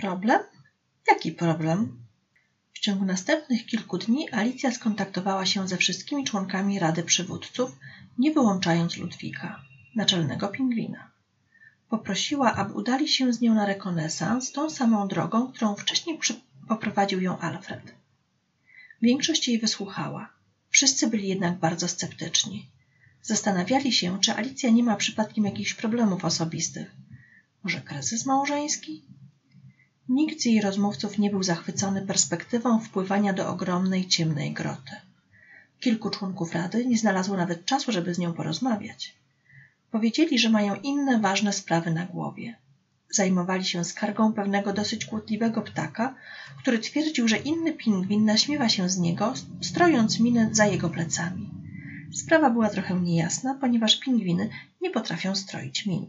Problem? Jaki problem? W ciągu następnych kilku dni Alicja skontaktowała się ze wszystkimi członkami Rady Przywódców, nie wyłączając Ludwika, naczelnego pingwina. Poprosiła, aby udali się z nią na rekonesans tą samą drogą, którą wcześniej poprowadził ją Alfred. Większość jej wysłuchała. Wszyscy byli jednak bardzo sceptyczni. Zastanawiali się, czy Alicja nie ma przypadkiem jakichś problemów osobistych. Może kryzys małżeński? Nikt z jej rozmówców nie był zachwycony perspektywą wpływania do ogromnej, ciemnej groty. Kilku członków rady nie znalazło nawet czasu, żeby z nią porozmawiać. Powiedzieli, że mają inne ważne sprawy na głowie. Zajmowali się skargą pewnego dosyć kłótliwego ptaka, który twierdził, że inny pingwin naśmiewa się z niego, strojąc minę za jego plecami. Sprawa była trochę niejasna, ponieważ pingwiny nie potrafią stroić min.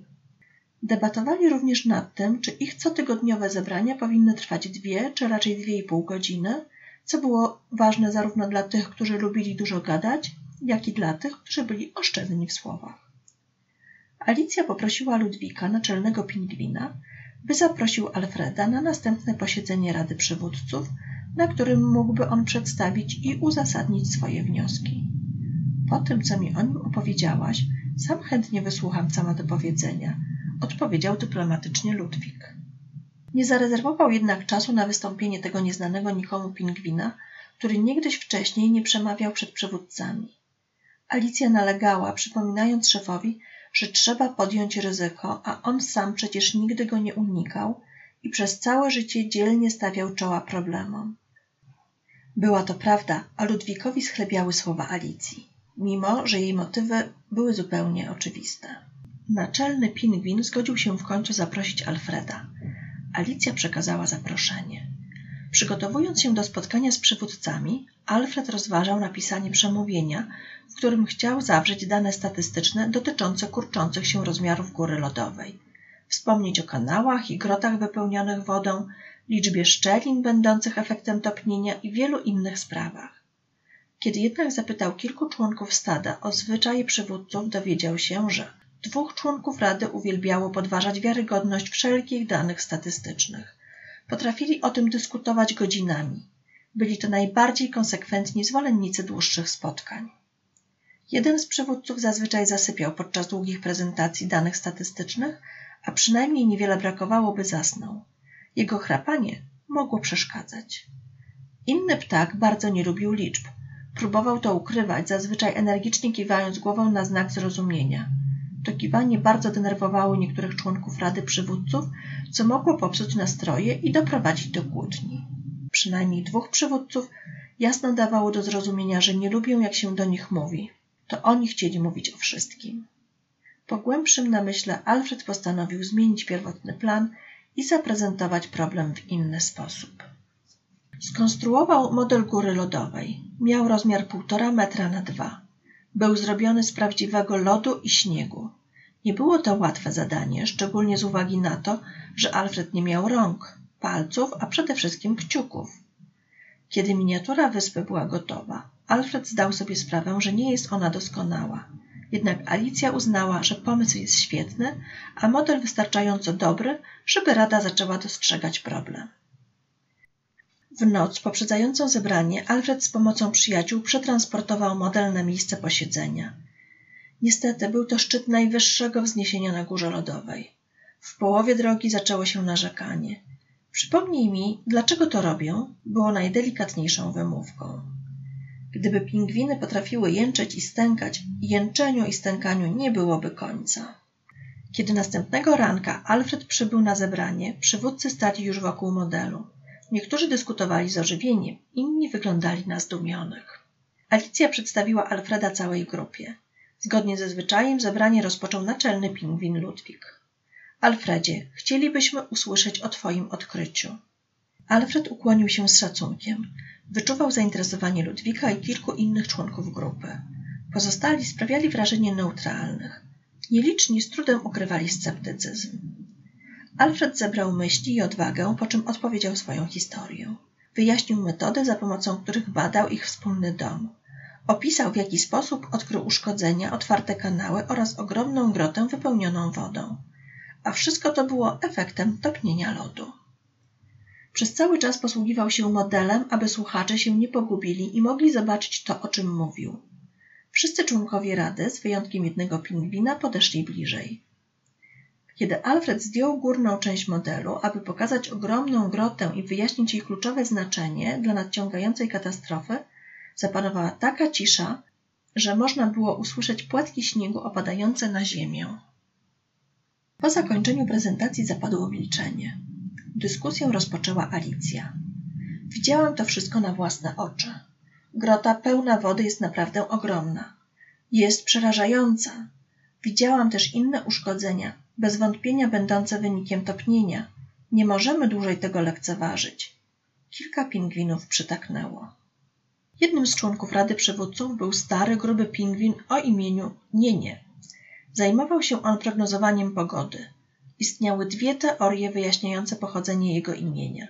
Debatowali również nad tym, czy ich cotygodniowe zebrania powinny trwać dwie, czy raczej dwie i pół godziny, co było ważne zarówno dla tych, którzy lubili dużo gadać, jak i dla tych, którzy byli oszczędni w słowach. Alicja poprosiła Ludwika, naczelnego pingwina, by zaprosił Alfreda na następne posiedzenie Rady Przywódców, na którym mógłby on przedstawić i uzasadnić swoje wnioski. Po tym, co mi o nim opowiedziałaś, sam chętnie wysłucham, co ma do powiedzenia, odpowiedział dyplomatycznie Ludwik. Nie zarezerwował jednak czasu na wystąpienie tego nieznanego nikomu pingwina, który niegdyś wcześniej nie przemawiał przed przywódcami. Alicja nalegała, przypominając szefowi, że trzeba podjąć ryzyko, a on sam przecież nigdy go nie unikał i przez całe życie dzielnie stawiał czoła problemom. Była to prawda, a Ludwikowi schlebiały słowa Alicji, mimo że jej motywy były zupełnie oczywiste. Naczelny pingwin zgodził się w końcu zaprosić Alfreda. Alicja przekazała zaproszenie. Przygotowując się do spotkania z przywódcami, Alfred rozważał napisanie przemówienia, w którym chciał zawrzeć dane statystyczne dotyczące kurczących się rozmiarów góry lodowej, wspomnieć o kanałach i grotach wypełnionych wodą, liczbie szczelin będących efektem topnienia i wielu innych sprawach. Kiedy jednak zapytał kilku członków stada o zwyczaje przywódców, dowiedział się, że dwóch członków Rady uwielbiało podważać wiarygodność wszelkich danych statystycznych. Potrafili o tym dyskutować godzinami. Byli to najbardziej konsekwentni zwolennicy dłuższych spotkań. Jeden z przywódców zazwyczaj zasypiał podczas długich prezentacji danych statystycznych, a przynajmniej niewiele brakowało, by zasnął. Jego chrapanie mogło przeszkadzać. Inny ptak bardzo nie lubił liczb. Próbował to ukrywać, zazwyczaj energicznie kiwając głową na znak zrozumienia. To kiwanie bardzo denerwowało niektórych członków Rady Przywódców, co mogło popsuć nastroje i doprowadzić do kłótni. Przynajmniej dwóch przywódców jasno dawało do zrozumienia, że nie lubią, jak się do nich mówi. To oni chcieli mówić o wszystkim. Po głębszym namyśle Alfred postanowił zmienić pierwotny plan i zaprezentować problem w inny sposób. Skonstruował model góry lodowej. Miał rozmiar 1,5 metra na 2. Był zrobiony z prawdziwego lodu i śniegu. Nie było to łatwe zadanie, szczególnie z uwagi na to, że Alfred nie miał rąk, palców, a przede wszystkim kciuków. Kiedy miniatura wyspy była gotowa, Alfred zdał sobie sprawę, że nie jest ona doskonała. Jednak Alicja uznała, że pomysł jest świetny, a model wystarczająco dobry, żeby Rada zaczęła dostrzegać problem. W noc poprzedzającą zebranie Alfred z pomocą przyjaciół przetransportował model na miejsce posiedzenia. Niestety był to szczyt najwyższego wzniesienia na górze lodowej. W połowie drogi zaczęło się narzekanie. Przypomnij mi, dlaczego to robią, było najdelikatniejszą wymówką. Gdyby pingwiny potrafiły jęczeć i stękać, jęczeniu i stękaniu nie byłoby końca. Kiedy następnego ranka Alfred przybył na zebranie, przywódcy stali już wokół modelu. Niektórzy dyskutowali z ożywieniem, inni wyglądali na zdumionych. Alicja przedstawiła Alfreda całej grupie. Zgodnie ze zwyczajem zebranie rozpoczął naczelny pingwin Ludwik. Alfredzie, chcielibyśmy usłyszeć o Twoim odkryciu. Alfred ukłonił się z szacunkiem. Wyczuwał zainteresowanie Ludwika i kilku innych członków grupy. Pozostali sprawiali wrażenie neutralnych. Nieliczni z trudem ukrywali sceptycyzm. Alfred zebrał myśli i odwagę, po czym odpowiedział swoją historię. Wyjaśnił metody, za pomocą których badał ich wspólny dom. Opisał, w jaki sposób odkrył uszkodzenia, otwarte kanały oraz ogromną grotę wypełnioną wodą. A wszystko to było efektem topnienia lodu. Przez cały czas posługiwał się modelem, aby słuchacze się nie pogubili i mogli zobaczyć to, o czym mówił. Wszyscy członkowie rady, z wyjątkiem jednego pingwina, podeszli bliżej. Kiedy Alfred zdjął górną część modelu, aby pokazać ogromną grotę i wyjaśnić jej kluczowe znaczenie dla nadciągającej katastrofy, zapanowała taka cisza, że można było usłyszeć płatki śniegu opadające na ziemię. Po zakończeniu prezentacji zapadło milczenie. Dyskusję rozpoczęła Alicja. Widziałam to wszystko na własne oczy. Grota pełna wody jest naprawdę ogromna. Jest przerażająca. Widziałam też inne uszkodzenia, bez wątpienia będące wynikiem topnienia. Nie możemy dłużej tego lekceważyć. Kilka pingwinów przytaknęło. Jednym z członków Rady Przywódców był stary, gruby pingwin o imieniu Nienie. Zajmował się on prognozowaniem pogody. Istniały dwie teorie wyjaśniające pochodzenie jego imienia.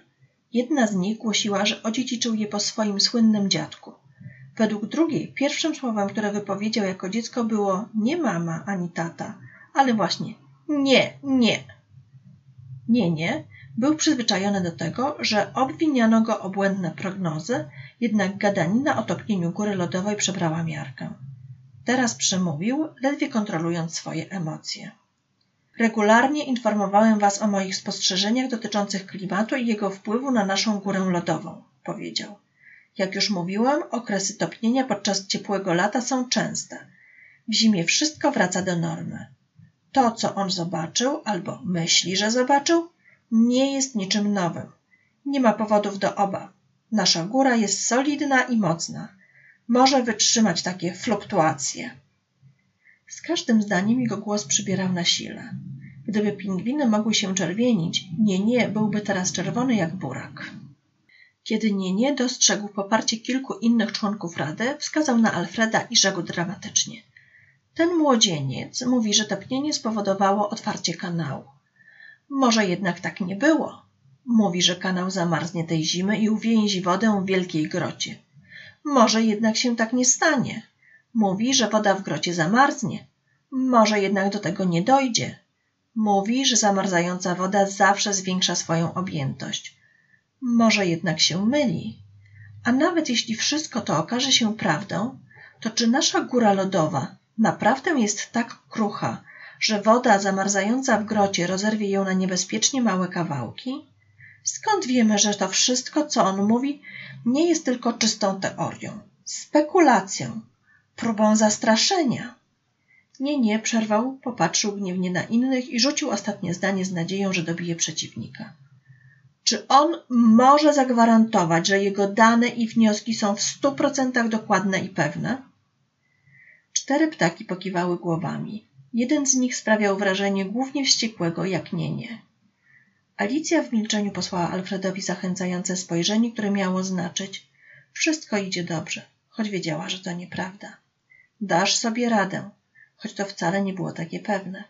Jedna z nich głosiła, że odziedziczył je po swoim słynnym dziadku. Według drugiej, pierwszym słowem, które wypowiedział jako dziecko było nie mama ani tata, ale właśnie nie, nie. Nie, nie był przyzwyczajony do tego, że obwiniano go o błędne prognozy, jednak gadanina o topnieniu góry lodowej przebrała miarkę. Teraz przemówił, ledwie kontrolując swoje emocje. Regularnie informowałem Was o moich spostrzeżeniach dotyczących klimatu i jego wpływu na naszą górę lodową, powiedział. Jak już mówiłem, okresy topnienia podczas ciepłego lata są częste. W zimie wszystko wraca do normy. To, co on zobaczył albo myśli, że zobaczył, nie jest niczym nowym. Nie ma powodów do obaw. Nasza góra jest solidna i mocna. Może wytrzymać takie fluktuacje. Z każdym zdaniem jego głos przybierał na sile. Gdyby pingwiny mogły się czerwienić, nie, nie byłby teraz czerwony jak burak. Kiedy nie, nie dostrzegł poparcie kilku innych członków rady, wskazał na Alfreda i rzekł dramatycznie. Ten młodzieniec mówi, że topnienie spowodowało otwarcie kanału. Może jednak tak nie było. Mówi, że kanał zamarznie tej zimy i uwięzi wodę w wielkiej grocie. Może jednak się tak nie stanie. Mówi, że woda w grocie zamarznie. Może jednak do tego nie dojdzie. Mówi, że zamarzająca woda zawsze zwiększa swoją objętość. Może jednak się myli. A nawet jeśli wszystko to okaże się prawdą, to czy nasza góra lodowa naprawdę jest tak krucha, że woda zamarzająca w grocie rozerwie ją na niebezpiecznie małe kawałki? Skąd wiemy, że to wszystko, co on mówi, nie jest tylko czystą teorią, spekulacją, próbą zastraszenia? Nie, nie, przerwał, popatrzył gniewnie na innych i rzucił ostatnie zdanie z nadzieją, że dobije przeciwnika. Czy on może zagwarantować, że jego dane i wnioski są w stu procentach dokładne i pewne? Cztery ptaki pokiwały głowami. Jeden z nich sprawiał wrażenie głównie wściekłego, jak nienie. Alicja w milczeniu posłała Alfredowi zachęcające spojrzenie, które miało znaczyć wszystko idzie dobrze, choć wiedziała, że to nieprawda. Dasz sobie radę, choć to wcale nie było takie pewne.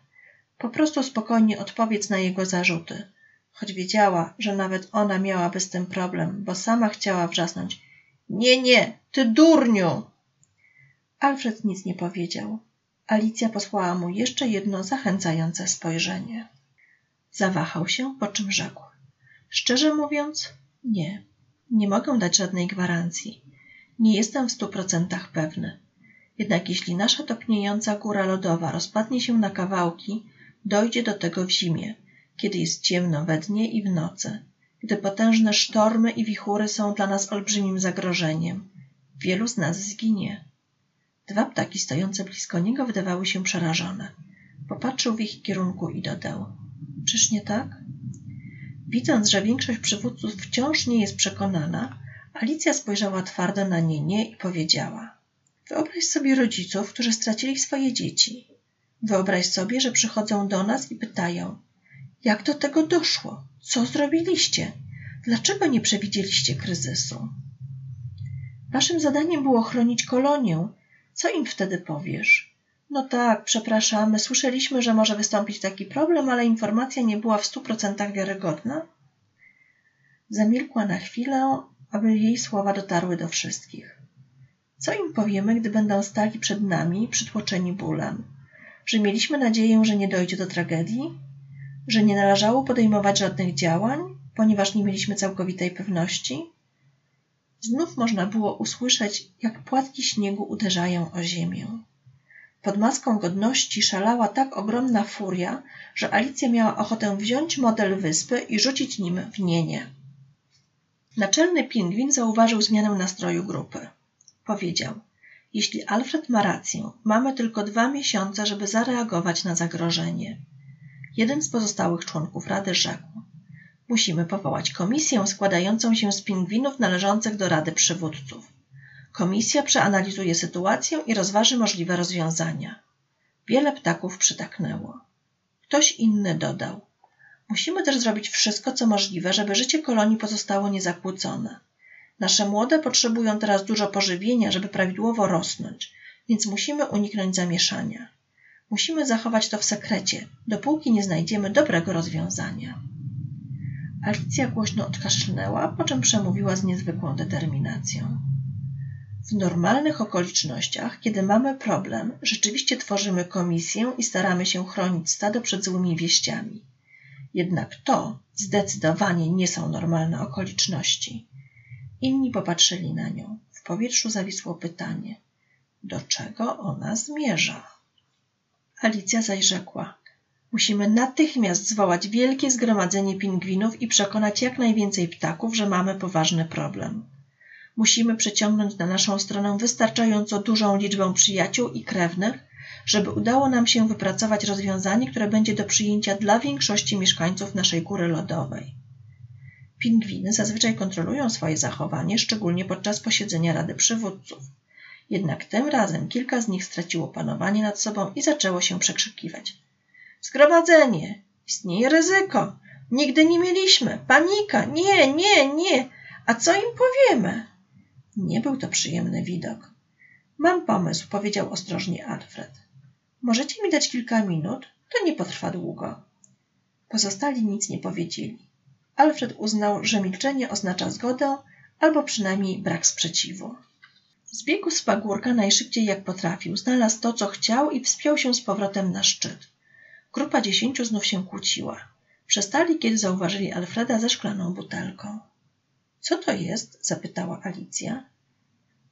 Po prostu spokojnie odpowiedz na jego zarzuty, choć wiedziała, że nawet ona miałaby z tym problem, bo sama chciała wrzasnąć Nie, nie, ty durniu! Alfred nic nie powiedział. Alicja posłała mu jeszcze jedno zachęcające spojrzenie. Zawahał się, po czym rzekł. Szczerze mówiąc, nie. Nie mogę dać żadnej gwarancji. Nie jestem w stu procentach pewny. Jednak jeśli nasza topniejąca góra lodowa rozpadnie się na kawałki, dojdzie do tego w zimie, kiedy jest ciemno we dnie i w nocy, gdy potężne sztormy i wichury są dla nas olbrzymim zagrożeniem. Wielu z nas zginie. Dwa ptaki stojące blisko niego wydawały się przerażone. Popatrzył w ich kierunku i dodał: Czyż nie tak? Widząc, że większość przywódców wciąż nie jest przekonana, Alicja spojrzała twardo na Nienie i powiedziała: Wyobraź sobie rodziców, którzy stracili swoje dzieci. Wyobraź sobie, że przychodzą do nas i pytają: Jak do tego doszło? Co zrobiliście? Dlaczego nie przewidzieliście kryzysu? Waszym zadaniem było chronić kolonię, co im wtedy powiesz? No tak, przepraszamy, słyszeliśmy, że może wystąpić taki problem, ale informacja nie była w stu procentach wiarygodna. Zamilkła na chwilę, aby jej słowa dotarły do wszystkich. Co im powiemy, gdy będą stali przed nami, przytłoczeni bólem? Że mieliśmy nadzieję, że nie dojdzie do tragedii? Że nie należało podejmować żadnych działań? ponieważ nie mieliśmy całkowitej pewności? Znów można było usłyszeć, jak płatki śniegu uderzają o ziemię. Pod maską godności szalała tak ogromna furia, że Alicja miała ochotę wziąć model wyspy i rzucić nim w nienie. Naczelny pingwin zauważył zmianę nastroju grupy. Powiedział: Jeśli Alfred ma rację, mamy tylko dwa miesiące, żeby zareagować na zagrożenie. Jeden z pozostałych członków rady rzekł: Musimy powołać komisję składającą się z pingwinów należących do Rady Przywódców. Komisja przeanalizuje sytuację i rozważy możliwe rozwiązania. Wiele ptaków przytaknęło. Ktoś inny dodał: Musimy też zrobić wszystko, co możliwe, żeby życie kolonii pozostało niezakłócone. Nasze młode potrzebują teraz dużo pożywienia, żeby prawidłowo rosnąć, więc musimy uniknąć zamieszania. Musimy zachować to w sekrecie, dopóki nie znajdziemy dobrego rozwiązania. Alicja głośno odkaszlnęła, po czym przemówiła z niezwykłą determinacją. W normalnych okolicznościach, kiedy mamy problem, rzeczywiście tworzymy komisję i staramy się chronić stado przed złymi wieściami. Jednak to zdecydowanie nie są normalne okoliczności. Inni popatrzyli na nią. W powietrzu zawisło pytanie: do czego ona zmierza? Alicja zaś rzekła: Musimy natychmiast zwołać wielkie zgromadzenie pingwinów i przekonać jak najwięcej ptaków, że mamy poważny problem. Musimy przyciągnąć na naszą stronę wystarczająco dużą liczbę przyjaciół i krewnych, żeby udało nam się wypracować rozwiązanie, które będzie do przyjęcia dla większości mieszkańców naszej góry lodowej. Pingwiny zazwyczaj kontrolują swoje zachowanie, szczególnie podczas posiedzenia Rady Przywódców. Jednak tym razem kilka z nich straciło panowanie nad sobą i zaczęło się przekrzykiwać. Zgromadzenie! Istnieje ryzyko! Nigdy nie mieliśmy! Panika! Nie, nie, nie! A co im powiemy? Nie był to przyjemny widok. Mam pomysł, powiedział ostrożnie Alfred. Możecie mi dać kilka minut? To nie potrwa długo. Pozostali nic nie powiedzieli. Alfred uznał, że milczenie oznacza zgodę albo przynajmniej brak sprzeciwu. Zbiegł z pagórka najszybciej jak potrafił, znalazł to, co chciał i wspiął się z powrotem na szczyt. Grupa dziesięciu znów się kłóciła. Przestali, kiedy zauważyli Alfreda ze szklaną butelką. Co to jest? zapytała Alicja.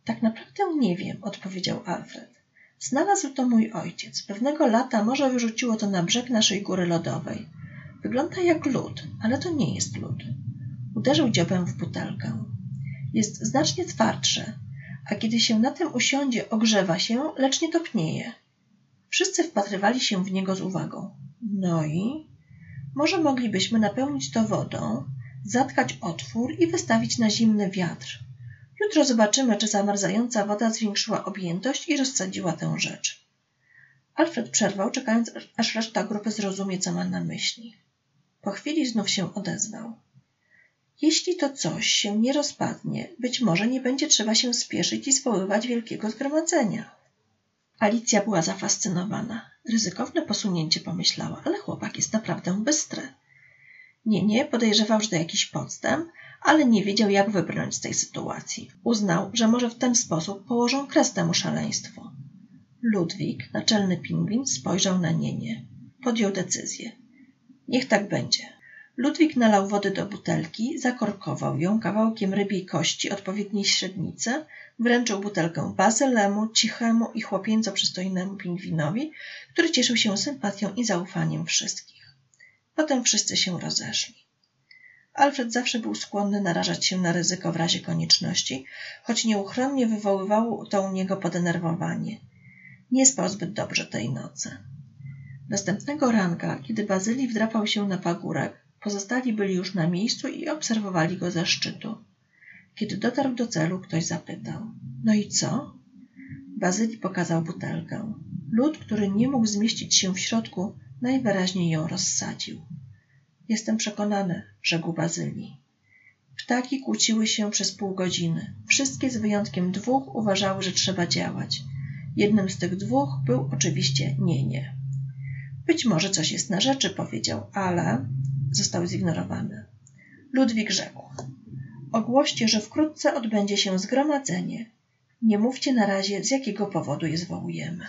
Tak naprawdę nie wiem, odpowiedział Alfred. Znalazł to mój ojciec. Pewnego lata morze wyrzuciło to na brzeg naszej góry lodowej. Wygląda jak lód, ale to nie jest lód. Uderzył dziobem w butelkę. Jest znacznie twardsze, a kiedy się na tym usiądzie, ogrzewa się, lecz nie topnieje. Wszyscy wpatrywali się w niego z uwagą. No i? Może moglibyśmy napełnić to wodą, zatkać otwór i wystawić na zimny wiatr. Jutro zobaczymy, czy zamarzająca woda zwiększyła objętość i rozsadziła tę rzecz. Alfred przerwał, czekając, aż reszta grupy zrozumie, co ma na myśli. Po chwili znów się odezwał. Jeśli to coś się nie rozpadnie, być może nie będzie trzeba się spieszyć i zwoływać wielkiego zgromadzenia. Alicja była zafascynowana. Ryzykowne posunięcie pomyślała, ale chłopak jest naprawdę bystry. Nie, nie, podejrzewał, że to jakiś podstęp, ale nie wiedział, jak wybrnąć z tej sytuacji. Uznał, że może w ten sposób położą kres temu szaleństwu. Ludwik, naczelny pingwin, spojrzał na nienie. Podjął decyzję. Niech tak będzie. Ludwik nalał wody do butelki, zakorkował ją kawałkiem rybiej kości odpowiedniej średnicy, wręczył butelkę Bazylemu, cichemu i chłopięco przystojnemu pingwinowi, który cieszył się sympatią i zaufaniem wszystkich. Potem wszyscy się rozeszli. Alfred zawsze był skłonny narażać się na ryzyko w razie konieczności, choć nieuchronnie wywoływało to u niego podenerwowanie. Nie spał zbyt dobrze tej nocy. Następnego ranka, kiedy Bazylii wdrapał się na pagórek, pozostali byli już na miejscu i obserwowali go ze szczytu. Kiedy dotarł do celu, ktoś zapytał: No i co? Bazylii pokazał butelkę. Lud, który nie mógł zmieścić się w środku, najwyraźniej ją rozsadził. Jestem przekonany, rzekł Bazylii. Ptaki kłóciły się przez pół godziny. Wszystkie z wyjątkiem dwóch uważały, że trzeba działać. Jednym z tych dwóch był oczywiście Nienie. Być może coś jest na rzeczy, powiedział, ale został zignorowany. Ludwik rzekł. Ogłoście, że wkrótce odbędzie się zgromadzenie. Nie mówcie na razie, z jakiego powodu je zwołujemy.